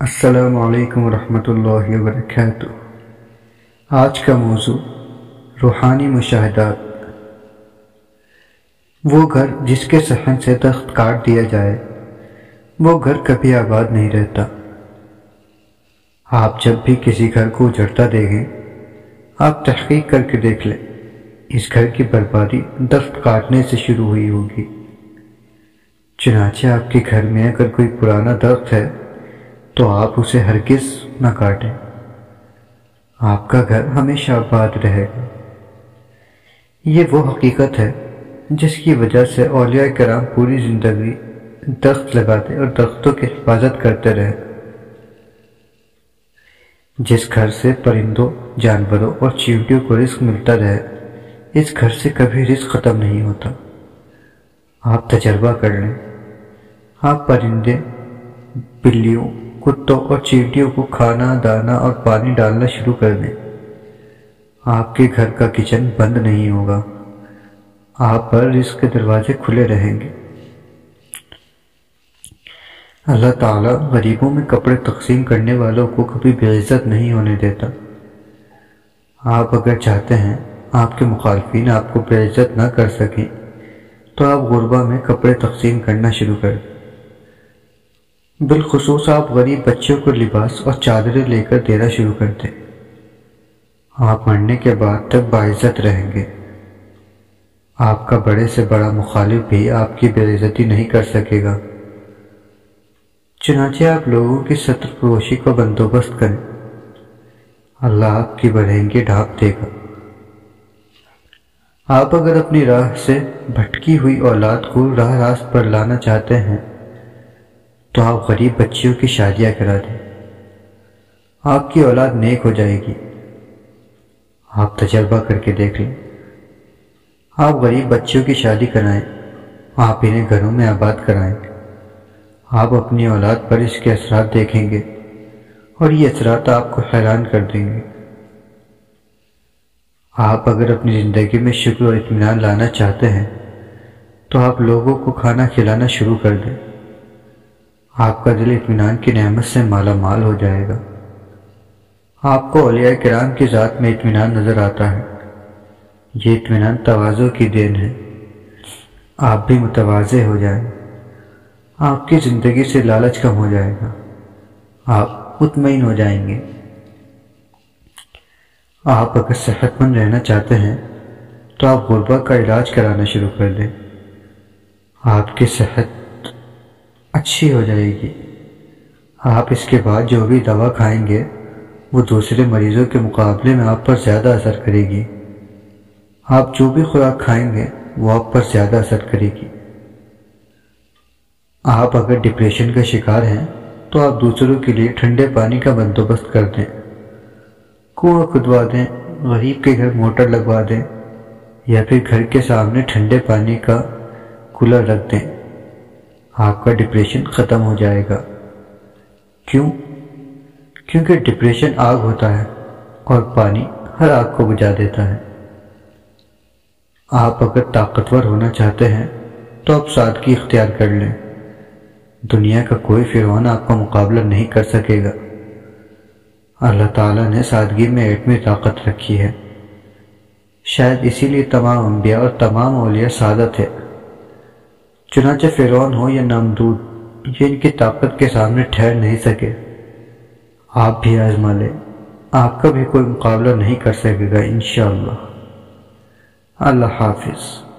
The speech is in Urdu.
السلام علیکم ورحمۃ اللہ وبرکاتہ۔ آج کا موضوع روحانی مشاہدات۔ وہ گھر جس کے صحن سے تخت کاٹ دیا جائے، وہ گھر کبھی آباد نہیں رہتا۔ آپ جب بھی کسی گھر کو اجڑتا دیکھیں، آپ تحقیق کر کے دیکھ لیں، اس گھر کی بربادی درخت کاٹنے سے شروع ہوئی ہوگی۔ چنانچہ آپ کے گھر میں اگر کوئی پرانا درخت ہے تو آپ اسے ہرگز نہ کاٹیں۔ آپ کا گھر ہمیشہ آباد رہے۔ گا یہ وہ حقیقت ہے جس کی وجہ سے اولیاء کرام پوری زندگی درخت لگاتے اور درختوں کی حفاظت کرتے رہے۔ جس گھر سے پرندوں، جانوروں اور چیونٹیوں کو رزق ملتا رہے، اس گھر سے کبھی رزق ختم نہیں ہوتا۔ آپ تجربہ کر لیں۔ آپ پرندے، بلیوں کتوں اور چیٹیوں کو کھانا، دانا اور پانی ڈالنا شروع کر دیں۔ آپ کے گھر کا کچن بند نہیں ہوگا۔ آپ پر رزق کے دروازے کھلے رہیں گے۔ اللہ تعالیٰ غریبوں میں کپڑے تقسیم کرنے والوں کو کبھی بے عزت نہیں ہونے دیتا۔ آپ اگر چاہتے ہیں آپ کے مخالفین آپ کو بے عزت نہ کر سکیں، تو آپ غربہ میں کپڑے تقسیم کرنا شروع کر دیں۔ بالخصوص آپ غریب بچوں کو لباس اور چادریں لے کر دینا شروع کر دیں۔ آپ مرنے کے بعد تک باعزت رہیں گے۔ آپ کا بڑے سے بڑا مخالف بھی آپ کی بے عزتی نہیں کر سکے گا۔ چنانچہ آپ لوگوں کی سطر پروشی کا بندوبست کریں۔ اللہ آپ کی بڑھیں ڈھاپ دے گا۔ آپ اگر اپنی راہ سے بھٹکی ہوئی اولاد کو راہ راست پر لانا چاہتے ہیں تو آپ غریب بچیوں کی شادیاں کرا دیں۔ آپ کی اولاد نیک ہو جائے گی۔ آپ تجربہ کر کے دیکھ لیں۔ آپ غریب بچیوں کی شادی کرائیں۔ آپ انہیں گھروں میں آباد کرائیں۔ آپ اپنی اولاد پر اس کے اثرات دیکھیں گے اور یہ اثرات آپ کو حیران کر دیں گے۔ آپ اگر اپنی زندگی میں شکر و اطمینان لانا چاہتے ہیں تو آپ لوگوں کو کھانا کھلانا شروع کر دیں۔ آپ کا دل اطمینان کی نعمت سے مالا مال ہو جائے گا۔ آپ کو اولیاء کرام کی ذات میں اطمینان نظر آتا ہے۔ یہ اطمینان توازوں کی دین ہے۔ آپ بھی متوازے ہو جائیں۔ آپ کی زندگی سے لالچ کم ہو جائے گا۔ آپ مطمئن ہو جائیں گے۔ آپ اگر صحت مند رہنا چاہتے ہیں، تو آپ غربہ کا علاج کرانا شروع کر دیں۔ آپ کی صحت اچھی ہو جائے گی۔ آپ اس کے بعد جو بھی دوا کھائیں گے، وہ دوسرے مریضوں کے مقابلے میں آپ پر زیادہ اثر کرے گی۔ آپ جو بھی خوراک کھائیں گے، وہ آپ پر زیادہ اثر کرے گی۔ آپ اگر ڈپریشن کا شکار ہیں، تو آپ دوسروں کے لیے ٹھنڈے پانی کا بندوبست کر دیں۔ کنواں کھدوا دیں، غریب کے گھر موٹر لگوا دیں، یا پھر گھر کے سامنے ٹھنڈے پانی کا کولر رکھ دیں۔ آپ کا ڈپریشن ختم ہو جائے گا۔ کیوں؟ کیونکہ ڈپریشن آگ ہوتا ہے اور پانی ہر آگ کو بجا دیتا ہے۔ آپ اگر طاقتور ہونا چاہتے ہیں تو آپ سادگی اختیار کر لیں۔ دنیا کا کوئی فرعون آپ کا مقابلہ نہیں کر سکے گا۔ اللہ تعالیٰ نے سادگی میں ایٹمی طاقت رکھی ہے۔ شاید اسی لیے تمام انبیاء اور تمام اولیاء سعادت ہے۔ چنانچہ فیرون ہو یا نامدود، یہ ان کی طاقت کے سامنے ٹھہر نہیں سکے۔ آپ بھی آزما لیں۔ آپ کا بھی کوئی مقابلہ نہیں کر سکے گا انشاءاللہ۔ اللہ حافظ۔